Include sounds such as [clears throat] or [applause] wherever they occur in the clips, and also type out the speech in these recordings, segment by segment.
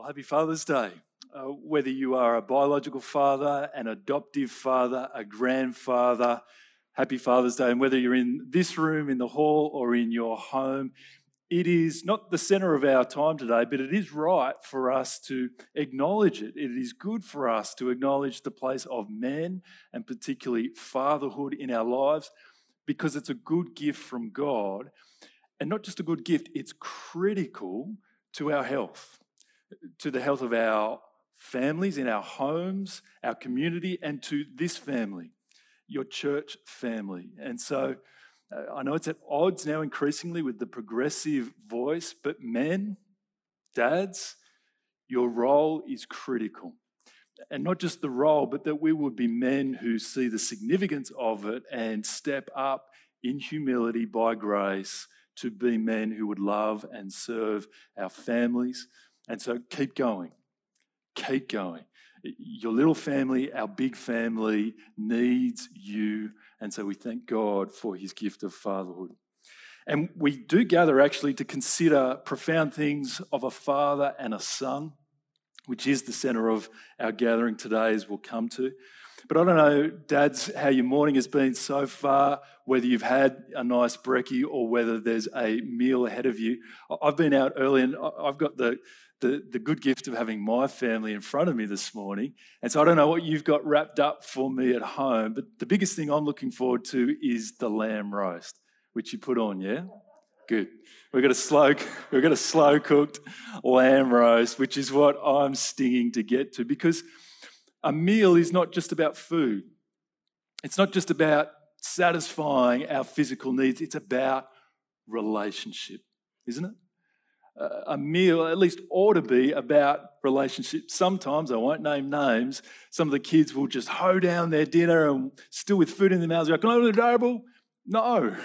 Well, happy Father's Day. Uh, whether you are a biological father, an adoptive father, a grandfather, happy Father's Day. And whether you're in this room, in the hall, or in your home, it is not the center of our time today, but it is right for us to acknowledge it. It is good for us to acknowledge the place of men and particularly fatherhood in our lives because it's a good gift from God. And not just a good gift, it's critical to our health to the health of our families, in our homes, our community, and to this family, your church family. And so uh, I know it's at odds now increasingly with the progressive voice, but men, dads, your role is critical. And not just the role, but that we would be men who see the significance of it and step up in humility by grace to be men who would love and serve our families, and so keep going. Keep going. Your little family, our big family, needs you. And so we thank God for his gift of fatherhood. And we do gather actually to consider profound things of a father and a son, which is the center of our gathering today, as we'll come to. But I don't know, dads, how your morning has been so far, whether you've had a nice brekkie or whether there's a meal ahead of you. I've been out early and I've got the the, the good gift of having my family in front of me this morning. And so I don't know what you've got wrapped up for me at home, but the biggest thing I'm looking forward to is the lamb roast, which you put on, yeah? Good. We've got a slow, [laughs] we've got a slow cooked lamb roast, which is what I'm stinging to get to because a meal is not just about food. It's not just about satisfying our physical needs. It's about relationship, isn't it? A meal at least ought to be about relationships. Sometimes, I won't name names, some of the kids will just hoe down their dinner and still with food in their mouths, go, Can I have the table? No.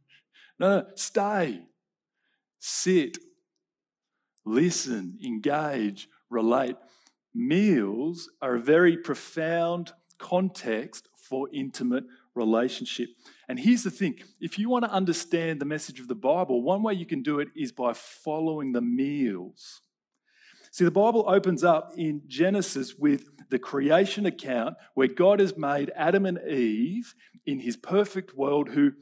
[laughs] no, no, stay, sit, listen, engage, relate. Meals are a very profound context for intimate relationship. And here's the thing if you want to understand the message of the Bible, one way you can do it is by following the meals. See, the Bible opens up in Genesis with the creation account where God has made Adam and Eve in his perfect world who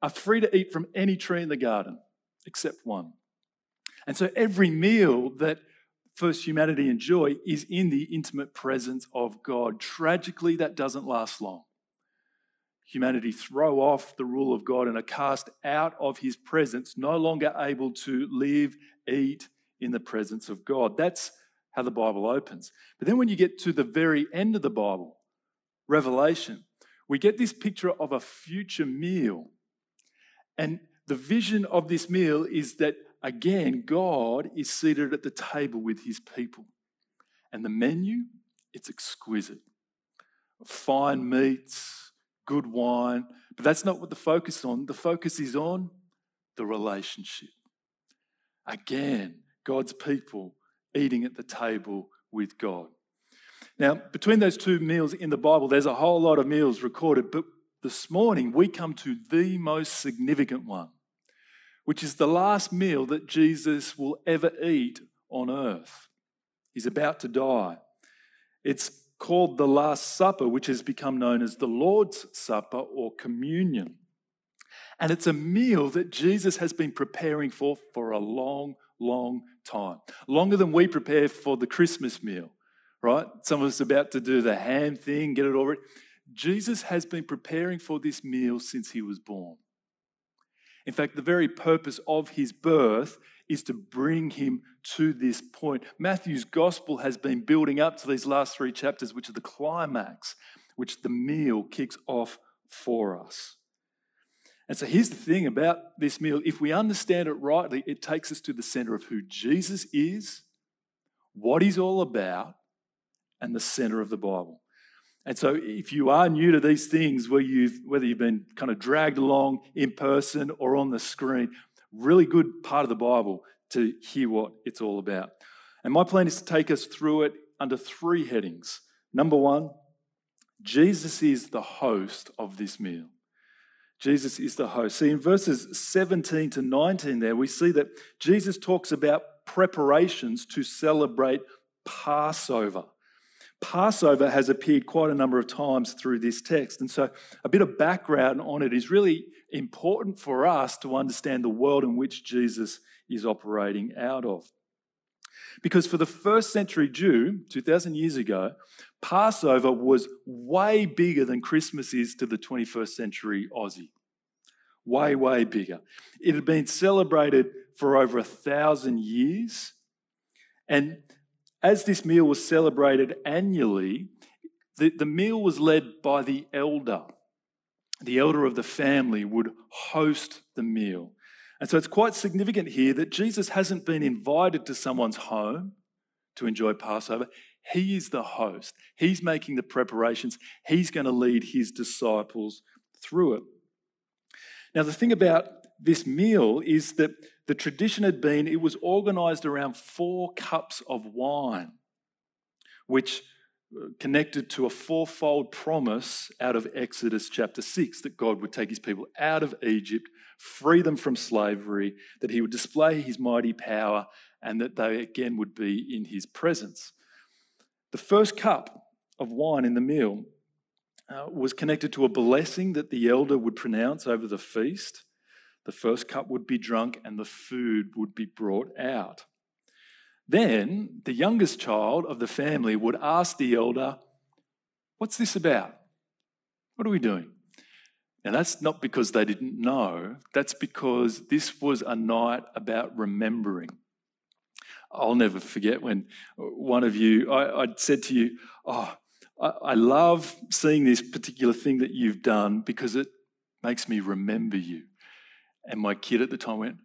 are free to eat from any tree in the garden except one. And so every meal that first humanity enjoy is in the intimate presence of God. Tragically, that doesn't last long humanity throw off the rule of God and are cast out of his presence, no longer able to live, eat in the presence of God. That's how the Bible opens. But then when you get to the very end of the Bible, Revelation, we get this picture of a future meal. And the vision of this meal is that, again, God is seated at the table with his people. And the menu, it's exquisite. Fine meats, good wine. But that's not what the focus on. The focus is on the relationship. Again, God's people eating at the table with God. Now, between those two meals in the Bible, there's a whole lot of meals recorded, but this morning we come to the most significant one, which is the last meal that Jesus will ever eat on earth. He's about to die. It's called the Last Supper, which has become known as the Lord's Supper or communion. And it's a meal that Jesus has been preparing for for a long, long time. Longer than we prepare for the Christmas meal, right? Some of us about to do the ham thing, get it all ready. Jesus has been preparing for this meal since he was born. In fact, the very purpose of his birth is to bring him to this point. Matthew's gospel has been building up to these last three chapters, which are the climax, which the meal kicks off for us. And so here's the thing about this meal if we understand it rightly, it takes us to the center of who Jesus is, what he's all about, and the center of the Bible. And so, if you are new to these things, where you've, whether you've been kind of dragged along in person or on the screen, really good part of the Bible to hear what it's all about. And my plan is to take us through it under three headings. Number one, Jesus is the host of this meal. Jesus is the host. See, in verses 17 to 19, there we see that Jesus talks about preparations to celebrate Passover. Passover has appeared quite a number of times through this text. And so, a bit of background on it is really important for us to understand the world in which Jesus is operating out of. Because for the first century Jew, 2,000 years ago, Passover was way bigger than Christmas is to the 21st century Aussie. Way, way bigger. It had been celebrated for over a thousand years. And as this meal was celebrated annually, the, the meal was led by the elder. The elder of the family would host the meal. And so it's quite significant here that Jesus hasn't been invited to someone's home to enjoy Passover. He is the host, He's making the preparations, He's going to lead His disciples through it. Now, the thing about this meal is that the tradition had been it was organized around four cups of wine, which uh, connected to a fourfold promise out of Exodus chapter 6 that God would take his people out of Egypt, free them from slavery, that he would display his mighty power, and that they again would be in his presence. The first cup of wine in the meal uh, was connected to a blessing that the elder would pronounce over the feast. The first cup would be drunk and the food would be brought out. Then the youngest child of the family would ask the elder, What's this about? What are we doing? Now, that's not because they didn't know, that's because this was a night about remembering. I'll never forget when one of you, I, would said to you, Oh, I, I love seeing this particular thing that you've done because it makes me remember you. And my kid at the time went,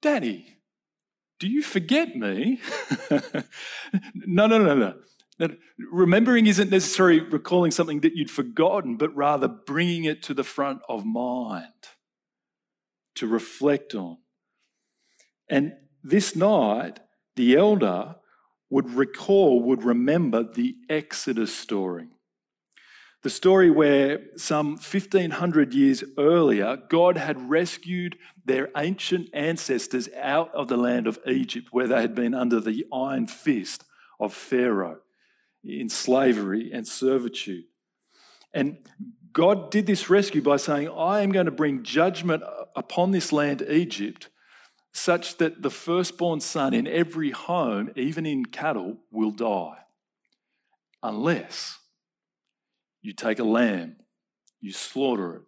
Daddy, do you forget me? [laughs] no, no, no, no. Remembering isn't necessarily recalling something that you'd forgotten, but rather bringing it to the front of mind to reflect on. And this night, the elder would recall, would remember the Exodus story. The story where some 1500 years earlier, God had rescued their ancient ancestors out of the land of Egypt, where they had been under the iron fist of Pharaoh in slavery and servitude. And God did this rescue by saying, I am going to bring judgment upon this land, Egypt, such that the firstborn son in every home, even in cattle, will die. Unless you take a lamb, you slaughter it,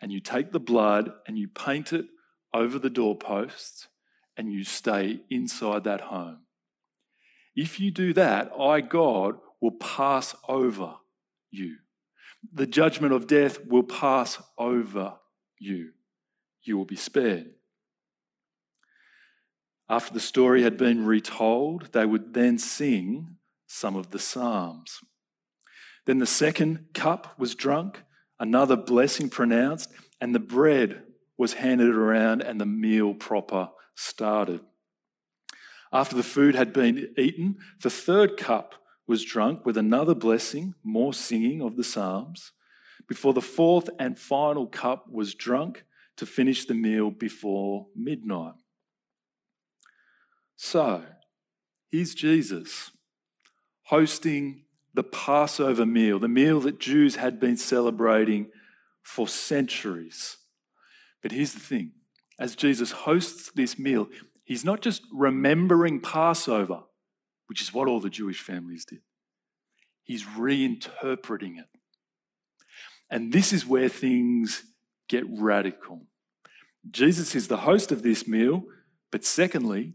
and you take the blood and you paint it over the doorposts and you stay inside that home. If you do that, I, God, will pass over you. The judgment of death will pass over you. You will be spared. After the story had been retold, they would then sing some of the Psalms. Then the second cup was drunk, another blessing pronounced, and the bread was handed around, and the meal proper started. After the food had been eaten, the third cup was drunk with another blessing, more singing of the Psalms, before the fourth and final cup was drunk to finish the meal before midnight. So, here's Jesus hosting the Passover meal, the meal that Jews had been celebrating for centuries. But here's the thing as Jesus hosts this meal, he's not just remembering Passover, which is what all the Jewish families did, he's reinterpreting it. And this is where things get radical. Jesus is the host of this meal, but secondly,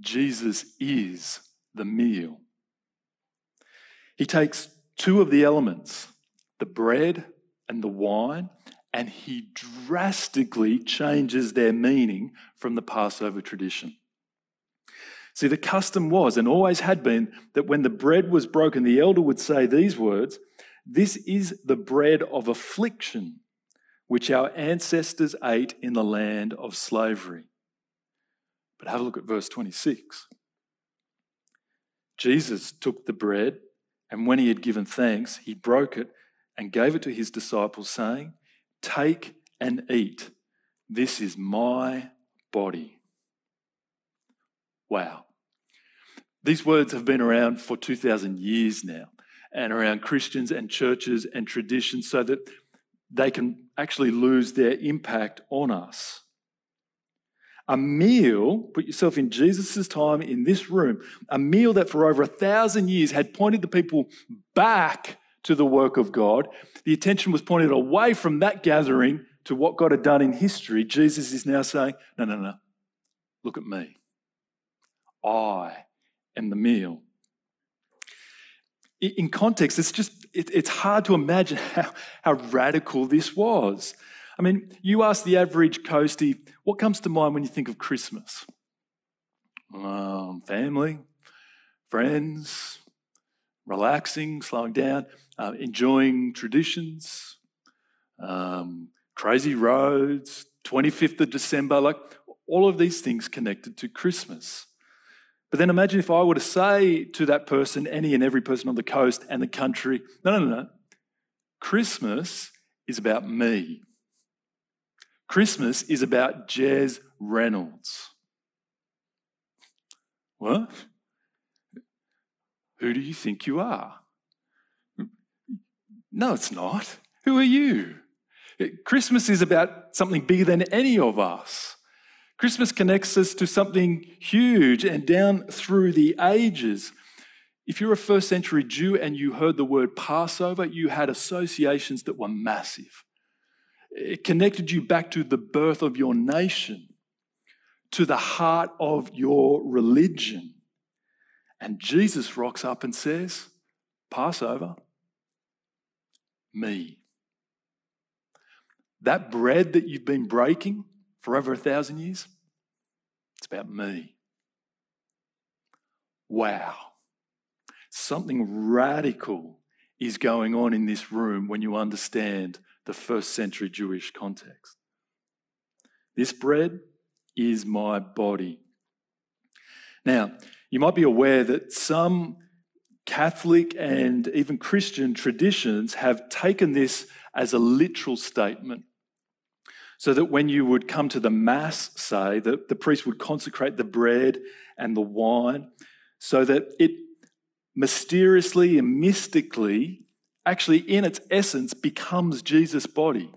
Jesus is the meal. He takes two of the elements, the bread and the wine, and he drastically changes their meaning from the Passover tradition. See, the custom was and always had been that when the bread was broken, the elder would say these words This is the bread of affliction, which our ancestors ate in the land of slavery. But have a look at verse 26. Jesus took the bread, and when he had given thanks, he broke it and gave it to his disciples, saying, Take and eat. This is my body. Wow. These words have been around for 2,000 years now and around Christians and churches and traditions so that they can actually lose their impact on us. A meal, put yourself in Jesus' time in this room, a meal that for over a thousand years had pointed the people back to the work of God. The attention was pointed away from that gathering to what God had done in history. Jesus is now saying, No, no, no. Look at me. I am the meal. In context, it's just, it's hard to imagine [laughs] how, how radical this was. I mean, you ask the average coastie, what comes to mind when you think of Christmas? Um, family, friends, relaxing, slowing down, uh, enjoying traditions, um, crazy roads, 25th of December, like all of these things connected to Christmas. But then imagine if I were to say to that person, any and every person on the coast and the country, no, no, no, no. Christmas is about me. Christmas is about Jez Reynolds. What? Who do you think you are? No, it's not. Who are you? Christmas is about something bigger than any of us. Christmas connects us to something huge and down through the ages. If you're a first century Jew and you heard the word Passover, you had associations that were massive. It connected you back to the birth of your nation, to the heart of your religion. And Jesus rocks up and says, Passover, me. That bread that you've been breaking for over a thousand years, it's about me. Wow. Something radical is going on in this room when you understand the first century Jewish context. This bread is my body. Now, you might be aware that some Catholic and even Christian traditions have taken this as a literal statement. So that when you would come to the Mass, say, that the priest would consecrate the bread and the wine so that it mysteriously and mystically, actually in its essence, becomes Jesus' body.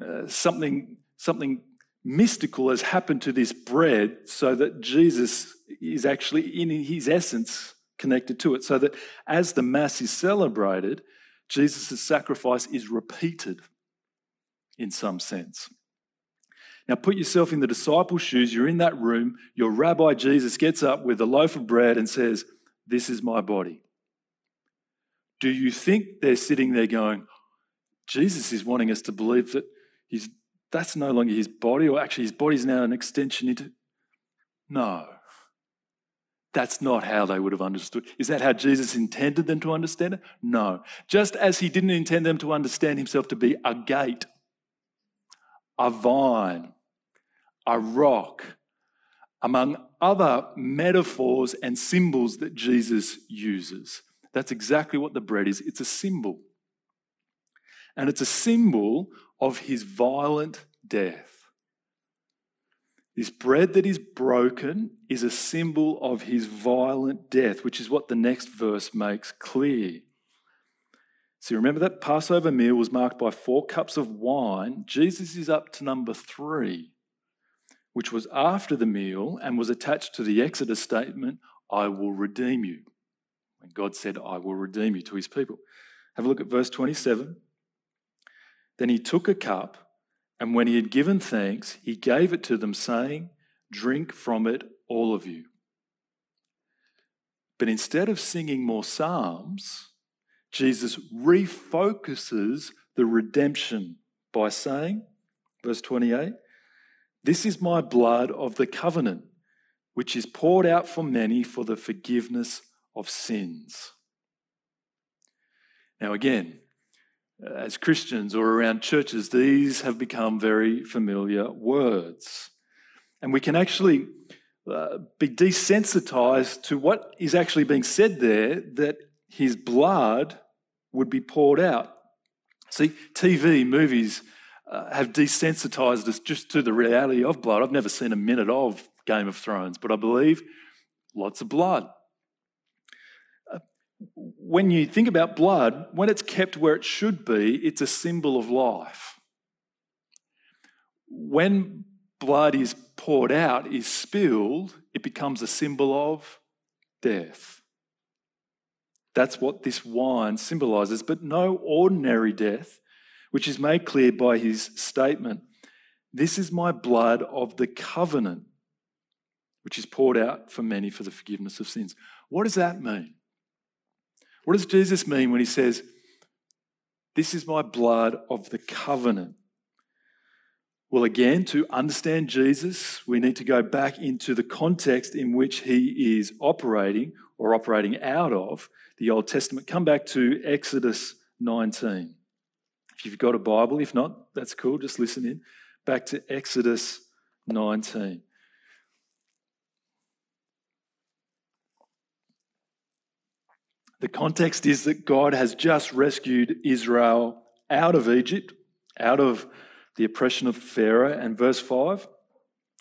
Uh, something, something mystical has happened to this bread so that Jesus is actually, in his essence, connected to it. So that as the Mass is celebrated, Jesus' sacrifice is repeated in some sense. Now, put yourself in the disciples' shoes. You're in that room. Your rabbi Jesus gets up with a loaf of bread and says, This is my body. Do you think they're sitting there going, Jesus is wanting us to believe that he's, that's no longer his body, or actually his body is now an extension into. No. That's not how they would have understood. Is that how Jesus intended them to understand it? No. Just as he didn't intend them to understand himself to be a gate a vine, a rock, among other metaphors and symbols that Jesus uses. That's exactly what the bread is. It's a symbol. And it's a symbol of his violent death. This bread that is broken is a symbol of his violent death, which is what the next verse makes clear. So remember that Passover meal was marked by four cups of wine. Jesus is up to number three, which was after the meal and was attached to the Exodus statement, I will redeem you. God said, I will redeem you to his people. Have a look at verse 27. Then he took a cup, and when he had given thanks, he gave it to them, saying, Drink from it, all of you. But instead of singing more psalms, Jesus refocuses the redemption by saying, verse 28, This is my blood of the covenant, which is poured out for many for the forgiveness of sins. Now, again, as Christians or around churches, these have become very familiar words. And we can actually uh, be desensitized to what is actually being said there that his blood would be poured out. See, TV, movies uh, have desensitized us just to the reality of blood. I've never seen a minute of Game of Thrones, but I believe lots of blood. When you think about blood, when it's kept where it should be, it's a symbol of life. When blood is poured out, is spilled, it becomes a symbol of death. That's what this wine symbolizes, but no ordinary death, which is made clear by his statement This is my blood of the covenant, which is poured out for many for the forgiveness of sins. What does that mean? What does Jesus mean when he says, This is my blood of the covenant? Well, again, to understand Jesus, we need to go back into the context in which he is operating or operating out of the Old Testament. Come back to Exodus 19. If you've got a Bible, if not, that's cool, just listen in. Back to Exodus 19. The context is that God has just rescued Israel out of Egypt, out of the oppression of Pharaoh. And verse 5,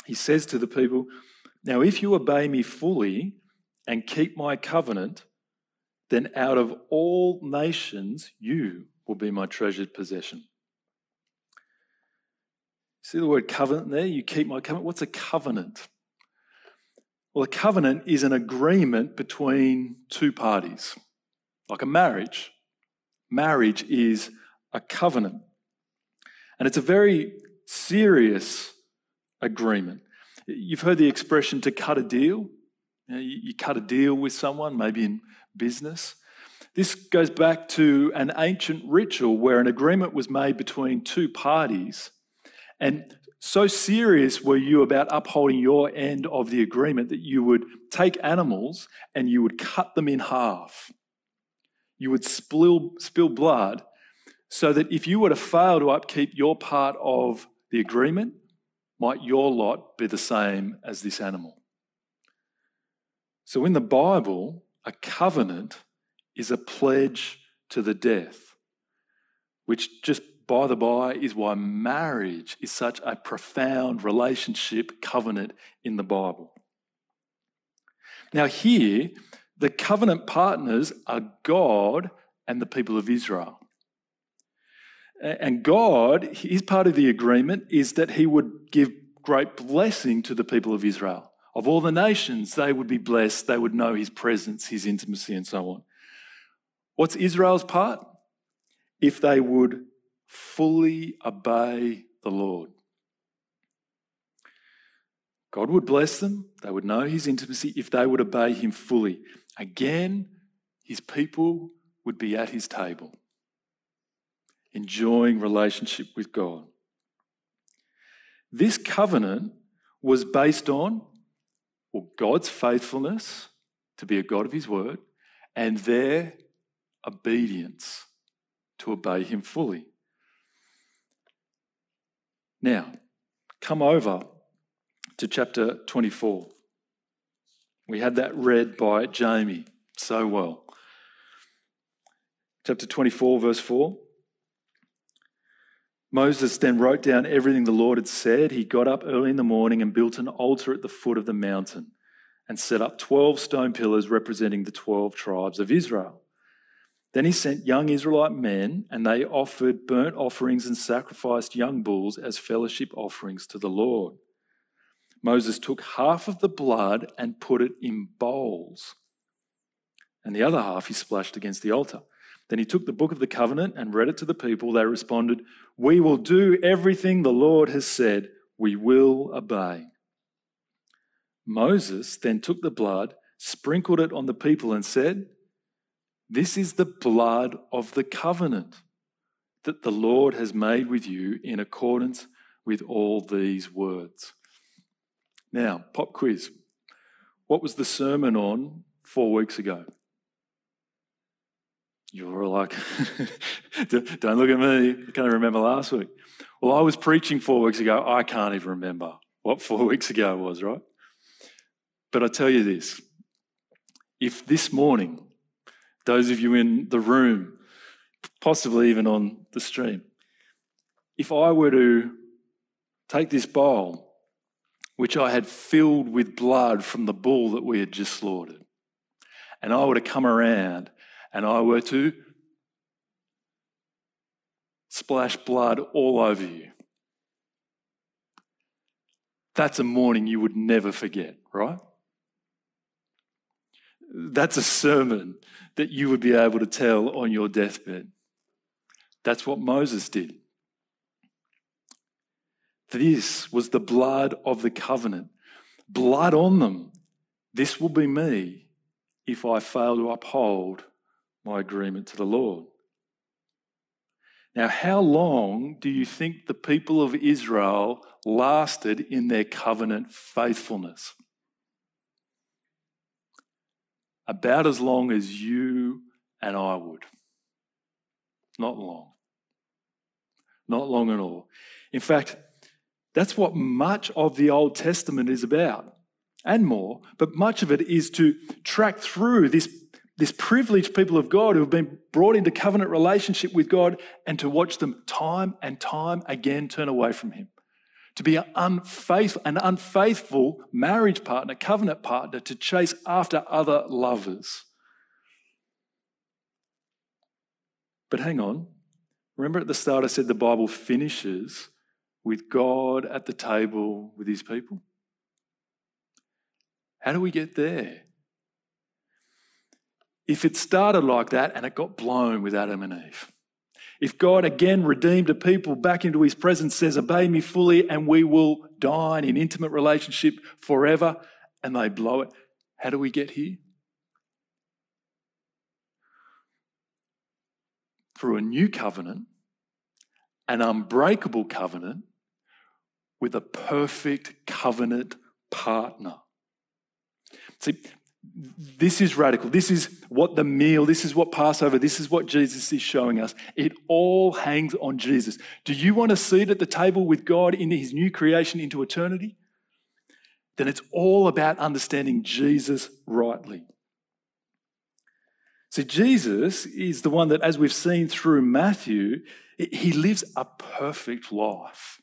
he says to the people, Now, if you obey me fully and keep my covenant, then out of all nations you will be my treasured possession. See the word covenant there? You keep my covenant. What's a covenant? Well, a covenant is an agreement between two parties, like a marriage. Marriage is a covenant. And it's a very serious agreement. You've heard the expression to cut a deal. You, know, you, cut a deal with someone, maybe in business. This goes back to an ancient ritual where an agreement was made between two parties. And so serious were you about upholding your end of the agreement that you would take animals and you would cut them in half. You would spill, spill blood so that if you were to fail to upkeep your part of the agreement, might your lot be the same as this animal? So in the Bible, a covenant is a pledge to the death, which just by the by is why marriage is such a profound relationship covenant in the Bible. Now, here, the covenant partners are God and the people of Israel. And God, his part of the agreement is that he would give great blessing to the people of Israel. Of all the nations, they would be blessed, they would know his presence, his intimacy, and so on. What's Israel's part? If they would fully obey the Lord. God would bless them, they would know his intimacy if they would obey him fully. Again, his people would be at his table, enjoying relationship with God. This covenant was based on well, God's faithfulness to be a God of His word and their obedience to obey Him fully. Now, come over to chapter 24. We had that read by Jamie so well. Chapter 24, verse 4. Moses then wrote down everything the Lord had said. He got up early in the morning and built an altar at the foot of the mountain and set up 12 stone pillars representing the 12 tribes of Israel. Then he sent young Israelite men, and they offered burnt offerings and sacrificed young bulls as fellowship offerings to the Lord. Moses took half of the blood and put it in bowls, and the other half he splashed against the altar. Then he took the book of the covenant and read it to the people. They responded, We will do everything the Lord has said. We will obey. Moses then took the blood, sprinkled it on the people, and said, This is the blood of the covenant that the Lord has made with you in accordance with all these words. Now, pop quiz. What was the sermon on four weeks ago? You were like, [laughs] don't look at me. I can't remember last week. Well, I was preaching four weeks ago. I can't even remember what four [laughs] weeks ago was, right? But I tell you this if this morning, those of you in the room, possibly even on the stream, if I were to take this bowl which I had filled with blood from the bull that we had just slaughtered, and I were to come around and I were to splash blood all over you. That's a morning you would never forget, right? That's a sermon that you would be able to tell on your deathbed. That's what Moses did. This was the blood of the covenant. Blood on them. This will be me if I fail to uphold my agreement to the Lord. Now, how long do you think the people of Israel lasted in their covenant faithfulness? About as long as you and I would. Not long. Not long at all. In fact, that's what much of the Old Testament is about, and more. But much of it is to track through this this privileged people of God who have been brought into covenant relationship with God and to watch them time and time again turn away from Him. To be an unfaithful, an unfaithful marriage partner, covenant partner, to chase after other lovers. But hang on. Remember at the start, I said the Bible finishes with God at the table with His people? How do we get there? if it started like that and it got blown with Adam and Eve. If God again redeemed a people back into his presence, says, Obey me fully, and we will dine in intimate relationship forever, and they blow it, how do we get here? Through a new covenant, an unbreakable covenant with a perfect covenant partner. See, this is radical. This is what the meal, this is what Passover, this is what Jesus is showing us. It all hangs on Jesus. Do you want to sit at the table with God in his new creation into eternity? Then it's all about understanding Jesus rightly. See, Jesus is the one that, as we've seen through Matthew, he lives a perfect life.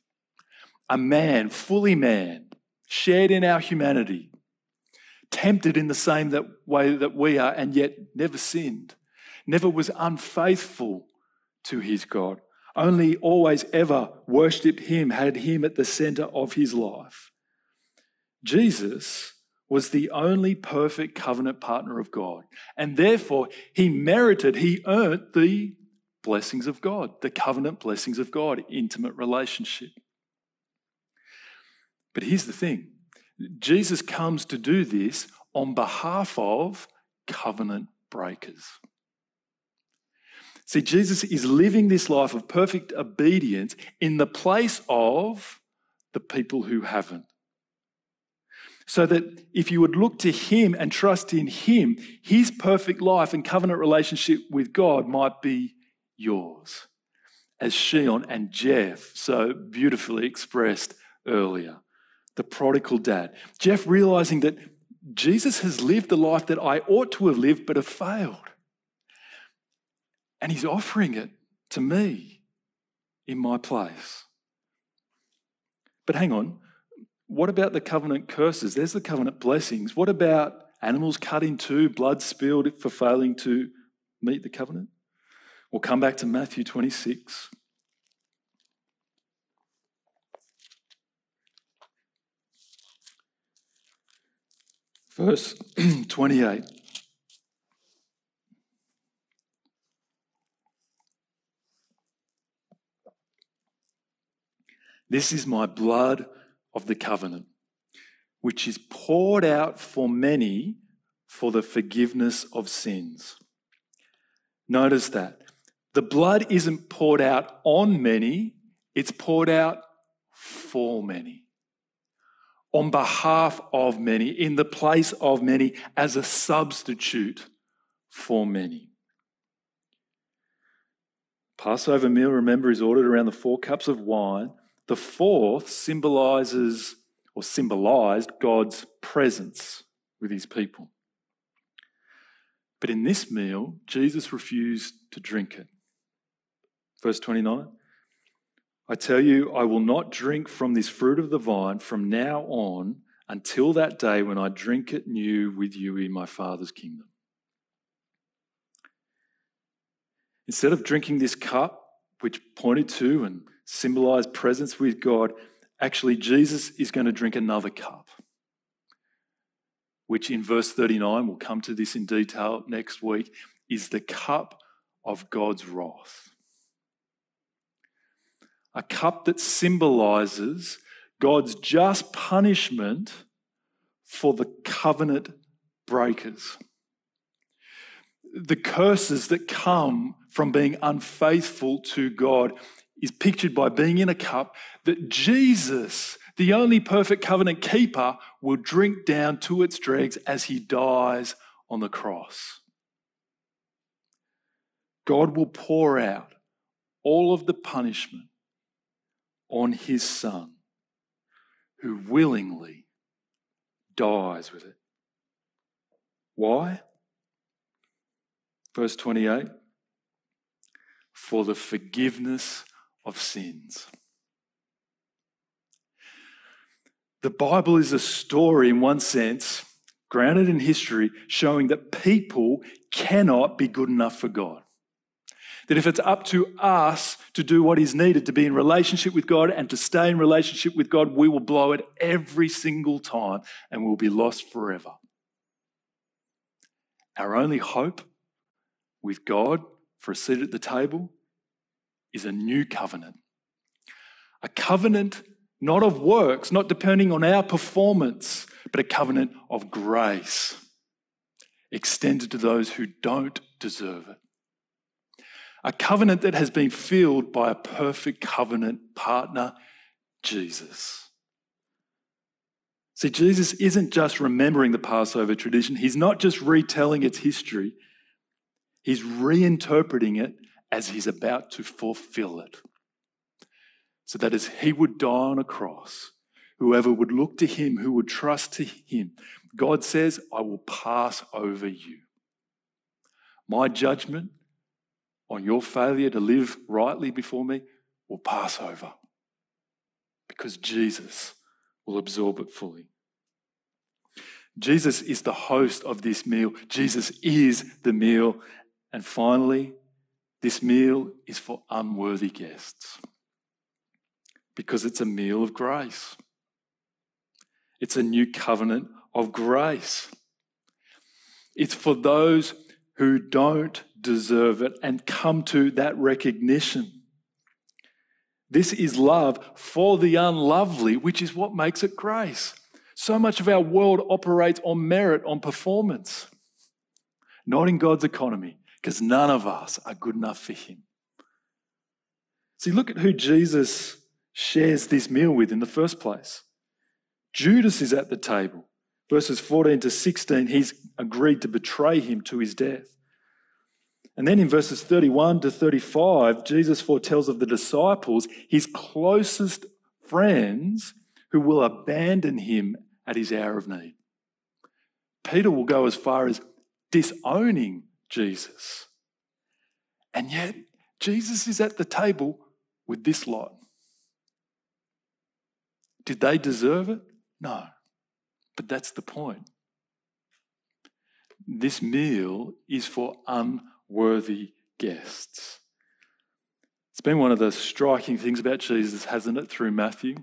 A man, fully man, shared in our humanity tempted in the same that way that we are, and yet never sinned, never was unfaithful to his God, only always ever worshipped him, had him at the center of his life. Jesus was the only perfect covenant partner of God, and therefore he merited, he earned the blessings of God, the covenant blessings of God, intimate relationship. But here's the thing Jesus comes to do this on behalf of covenant breakers. See, Jesus is living this life of perfect obedience in the place of the people who haven't. So that if you would look to Him and trust in Him, His perfect life and covenant relationship with God might be yours. As Shion and Jeff so beautifully expressed earlier the prodigal dad. Jeff realizing that Jesus has lived the life that I ought to have lived but have failed. And he's offering it to me in my place. But hang on, what about the covenant curses? There's the covenant blessings. What about animals cut in two, blood spilled for failing to meet the covenant? We'll come back to Matthew 26. Verse [clears throat] 28. This is my blood of the covenant, which is poured out for many for the forgiveness of sins. Notice that. The blood isn't poured out on many, it's poured out for many on behalf of many, in the place of many, as a substitute for many. Passover meal, remember, is ordered around the four cups of wine. The fourth symbolizes or symbolized God's presence with his people. But in this meal, Jesus refused to drink it. Verse 29 I tell you, I will not drink from this fruit of the vine from now on until that day when I drink it new with you in my Father's kingdom. Instead of drinking this cup, which pointed to and symbolized presence with God, actually, Jesus is going to drink another cup, which in verse 39, we'll come to this in detail next week, is the cup of God's wrath. A cup that symbolizes God's just punishment for the covenant breakers. The curses that come from being unfaithful to God is pictured by being in a cup that Jesus, the only perfect covenant keeper, will drink down to its dregs as he dies on the cross. God will pour out all of the punishment on his son, who willingly dies with it. Why? Verse 28 For the forgiveness of sins. The Bible is a story, in one sense, grounded in history, showing that people cannot be good enough for God. That if it's up to us to do what is needed to be in relationship with God and to stay in relationship with God, we will blow it every single time and we'll be lost forever. Our only hope with God for a seat at the table is a new covenant. A covenant not of works, not depending on our performance, but a covenant of grace extended to those who don't deserve it. A covenant that has been filled by a perfect covenant partner, Jesus. See, Jesus isn't just remembering the Passover tradition, he's not just retelling its history, he's reinterpreting it as he's about to fulfill it. So that as he would die on a cross, whoever would look to him, who would trust to him, God says, I will pass over you. My judgment on your failure to live rightly before me will pass over because Jesus will absorb it fully. Jesus is the host of this meal. Jesus is the meal. And finally, this meal is for unworthy guests because it's a meal of grace. It's a new covenant of grace. It's for those who don't deserve it and come to that recognition. This is love for the unlovely, which is what makes it grace. So much of our world operates on merit, on performance, not in God's economy, because none of us are good enough for Him. See, look at who Jesus shares this meal with in the first place. Judas is at the table. Verses 14 to 16, he's agreed to betray him to his death. And then in verses 31 to 35, Jesus foretells of the disciples, his closest friends, who will abandon him at his hour of need. Peter will go as far as disowning Jesus. And yet, Jesus is at the table with this lot. Did they deserve it? No. But that's the point. This meal is for unbelievers worthy guests. It's been one of the striking things about Jesus, hasn't it, through Matthew?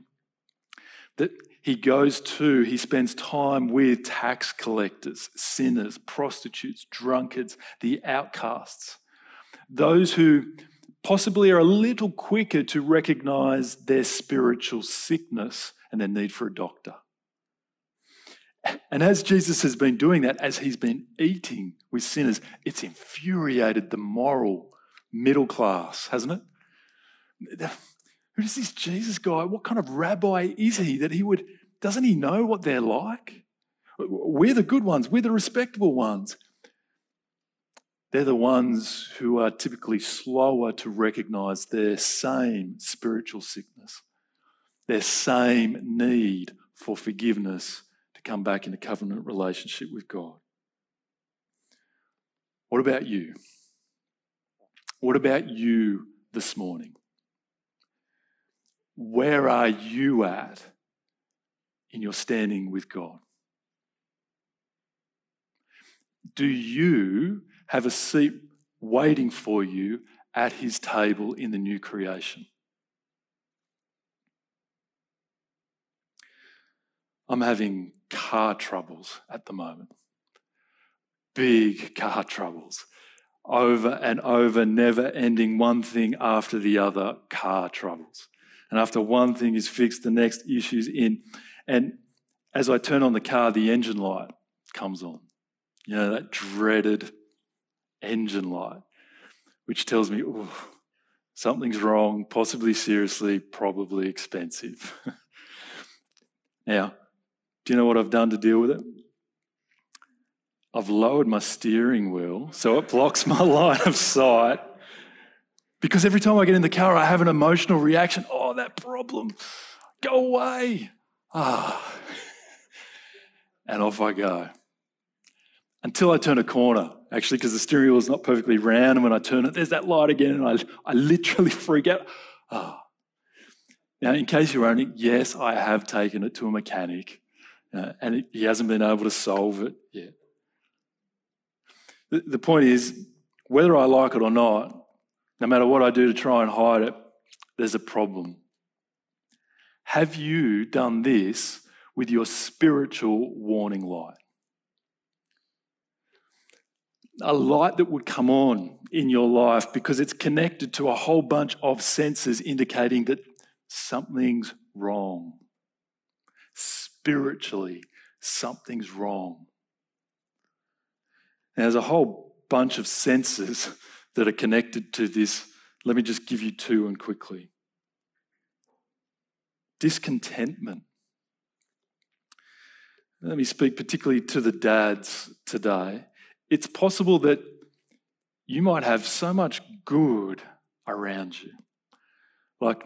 That he goes to, he spends time with tax collectors, sinners, prostitutes, drunkards, the outcasts, those who possibly are a little quicker to recognize their spiritual sickness and their need for a doctor. And as Jesus has been doing that, as he's been eating with sinners, it's infuriated the moral middle class, hasn't it? Who is this Jesus guy? What kind of rabbi is he that he would, doesn't he know what they're like? We're the good ones, we're the respectable ones. They're the ones who are typically slower to recognize their same spiritual sickness, their same need for forgiveness to come back in a covenant relationship with God. What about you? What about you this morning? where are you at in your standing with God? Do you have a seat waiting for you at his table in the new creation? I'm having car troubles at the moment. Big car troubles. Over and over, never ending one thing after the other, car troubles. And after one thing is fixed, the next issue's in. And as I turn on the car, the engine light comes on. You know, that dreaded engine light, which tells me, oh, something's wrong, possibly seriously, probably expensive. [laughs] now, do you know what I've done to deal with it? I've lowered my steering wheel so it blocks my [laughs] line of sight. Because every time I get in the car, I have an emotional reaction. Oh, that problem, go away. Ah. And off I go. Until I turn a corner, actually, because the steering wheel is not perfectly round. And when I turn it, there's that light again. And I, I literally [laughs] freak out. Ah. Now, in case you're wondering, yes, I have taken it to a mechanic. Uh, and he hasn't been able to solve it yet. The, the point is, whether I like it or not, no matter what I do to try and hide it, there's a problem. Have you done this with your spiritual warning light? A light that would come on in your life because it's connected to a whole bunch of senses indicating that something's wrong spiritually, something's wrong. And there's a whole bunch of senses [laughs] that are connected to this. Let me just give you two and quickly. Discontentment. Let me speak particularly to the dads today. It's possible that you might have so much good around you. Like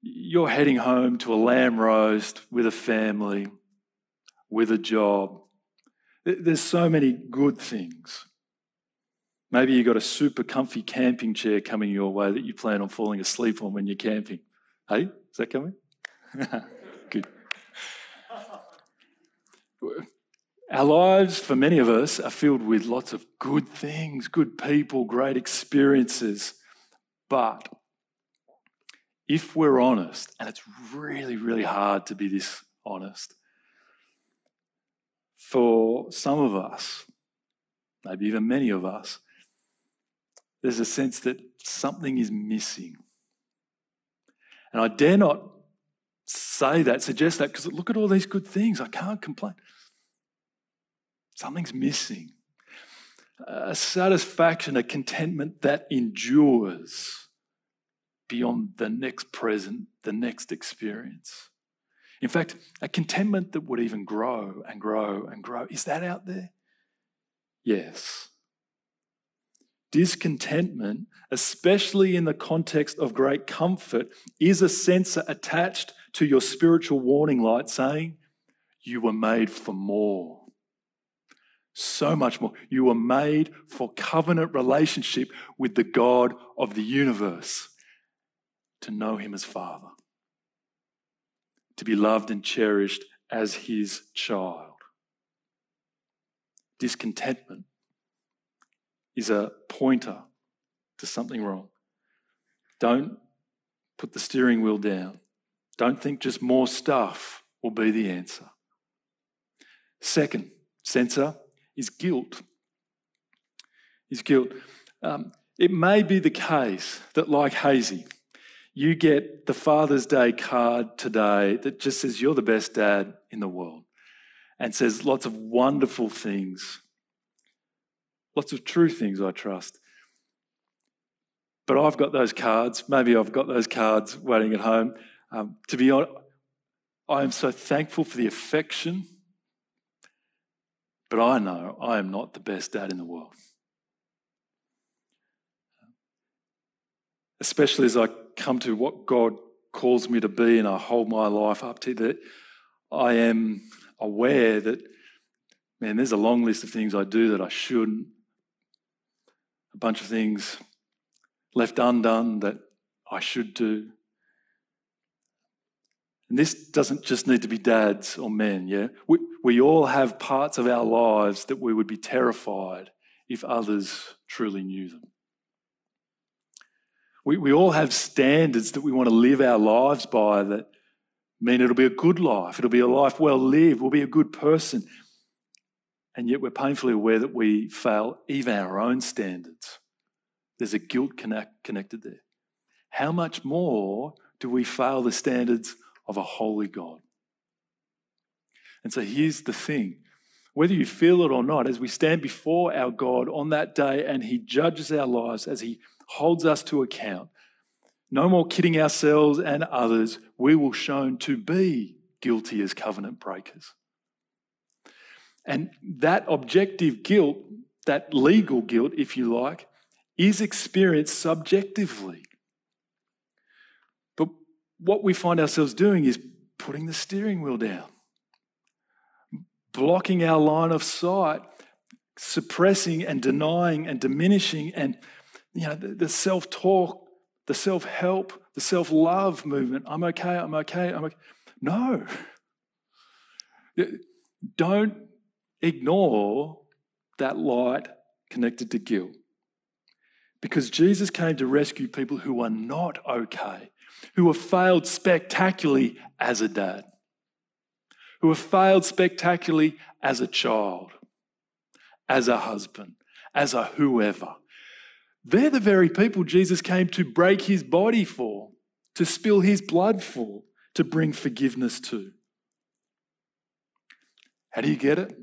you're heading home to a lamb roast with a family, with a job. There's so many good things. Maybe you've got a super comfy camping chair coming your way that you plan on falling asleep on when you're camping. Hey, is that coming? [laughs] good. Our lives, for many of us, are filled with lots of good things, good people, great experiences. But if we're honest, and it's really, really hard to be this honest, for some of us, maybe even many of us, there's a sense that something is missing. And I dare not say that, suggest that, because look at all these good things. I can't complain. Something's missing. A satisfaction, a contentment that endures beyond the next present, the next experience. In fact, a contentment that would even grow and grow and grow. Is that out there? Yes. Discontentment, especially in the context of great comfort, is a sensor attached to your spiritual warning light saying, You were made for more. So much more. You were made for covenant relationship with the God of the universe to know him as Father, to be loved and cherished as his child. Discontentment is a pointer to something wrong. Don't put the steering wheel down. Don't think just more stuff will be the answer. Second sensor is guilt. Is guilt. Um, it may be the case that, like Hazy, you get the Father's Day card today that just says you're the best dad in the world and says lots of wonderful things, lots of true things, I trust. But I've got those cards. Maybe I've got those cards waiting at home. Um, to be honest, I am so thankful for the affection, but I know I am not the best dad in the world. Especially as I come to what God calls me to be and I hold my life up to, that I am aware that, man, there's a long list of things I do that I shouldn't, a bunch of things left undone that I should do. And this doesn't just need to be dads or men, yeah? We, we all have parts of our lives that we would be terrified if others truly knew them. We, we all have standards that we want to live our lives by that mean it'll be a good life, it'll be a life well lived, we'll be a good person. And yet we're painfully aware that we fail even our own standards. There's a guilt connect, connected there. How much more do we fail the standards of a holy God? And so here's the thing whether you feel it or not, as we stand before our God on that day and He judges our lives, as He holds us to account, no more kidding ourselves and others, we will shown to be guilty as covenant breakers. And that objective guilt, that legal guilt, if you like, is experienced subjectively. But what we find ourselves doing is putting the steering wheel down blocking our line of sight, suppressing and denying and diminishing, and you know the, the self-talk, the self-help, the self-love movement. I'm okay. I'm okay. I'm okay. No. Don't ignore that light connected to guilt. Because Jesus came to rescue people who are not okay, who have failed spectacularly as a dad who have failed spectacularly as a child, as a husband, as a whoever. They're the very people Jesus came to break his body for, to spill his blood for, to bring forgiveness to. How do you get it?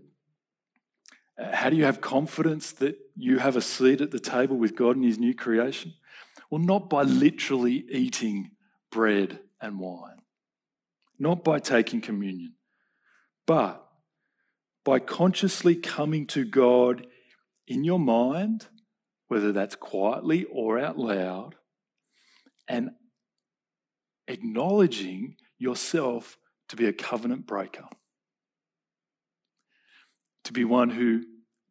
Uh, how do you have confidence that you have a seat at the table with God in his new creation? Well, not by literally eating bread and wine, not by taking communion, but by consciously coming to God in your mind, whether that's quietly or out loud, and acknowledging yourself to be a covenant breaker, to be one who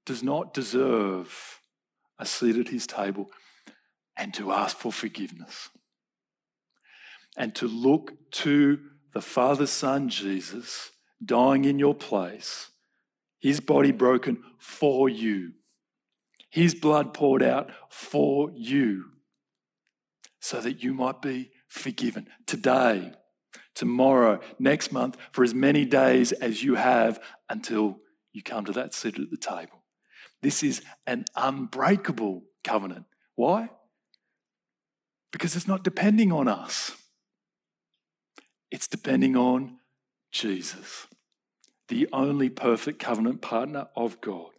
does not deserve a seat at his table, and to ask for forgiveness, and to look to the Father, Son, Jesus dying in your place, his body broken for you, his blood poured out for you, so that you might be forgiven today, tomorrow, next month, for as many days as you have until you come to that seat at the table. This is an unbreakable covenant. Why? Because it's not depending on us, it's depending on Jesus the only perfect covenant partner of God.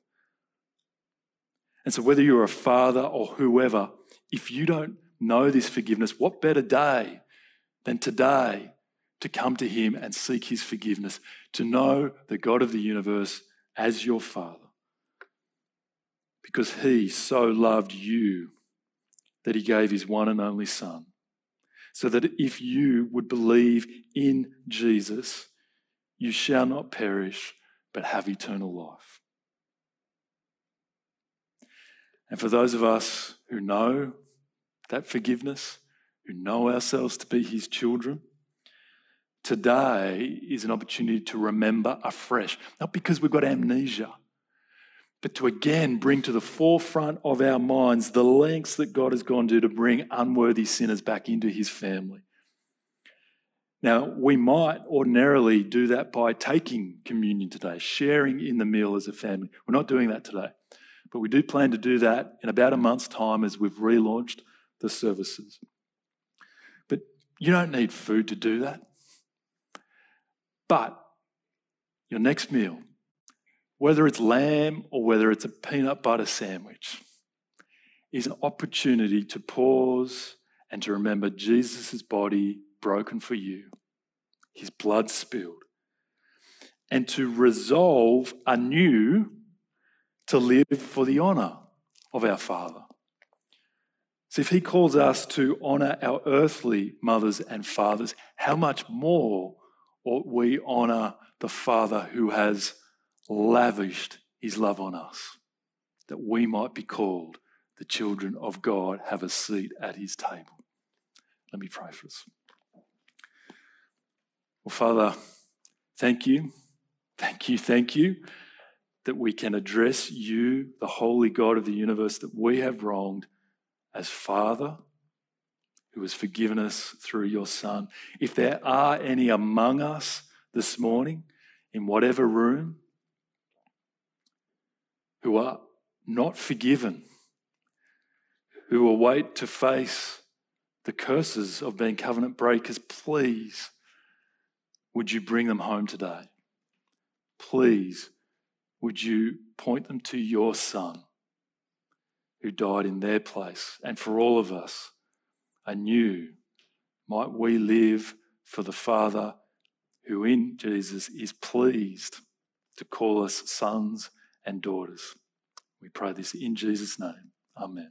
And so, whether you're a father or whoever, if you don't know this forgiveness, what better day than today to come to Him and seek His forgiveness, to know the God of the universe as your Father? Because He so loved you that He gave His one and only Son, so that if you would believe in Jesus, you shall not perish, but have eternal life. And for those of us who know that forgiveness, who know ourselves to be his children, today is an opportunity to remember afresh, not because we've got amnesia, but to again bring to the forefront of our minds the lengths that God has gone to to bring unworthy sinners back into his family. Now, we might ordinarily do that by taking communion today, sharing in the meal as a family. We're not doing that today, but we do plan to do that in about a month's time as we've relaunched the services. But you don't need food to do that. But your next meal, whether it's lamb or whether it's a peanut butter sandwich, is an opportunity to pause and to remember Jesus' body broken for you, his blood spilled, and to resolve anew to live for the honour of our Father. So, if he calls us to honour our earthly mothers and fathers, how much more ought we honour the Father who has lavished his love on us, that we might be called the children of God, have a seat at his table? Let me pray for us. Well, Father, thank you, thank you, thank you that we can address you, the holy God of the universe, that we have wronged as Father who has forgiven us through your Son. If there are any among us this morning, in whatever room, who are not forgiven, who await to face the curses of being covenant breakers, please, would you bring them home today? Please, would you point them to your Son who died in their place and for all of us anew? Might we live for the Father who in Jesus is pleased to call us sons and daughters. We pray this in Jesus' name. Amen.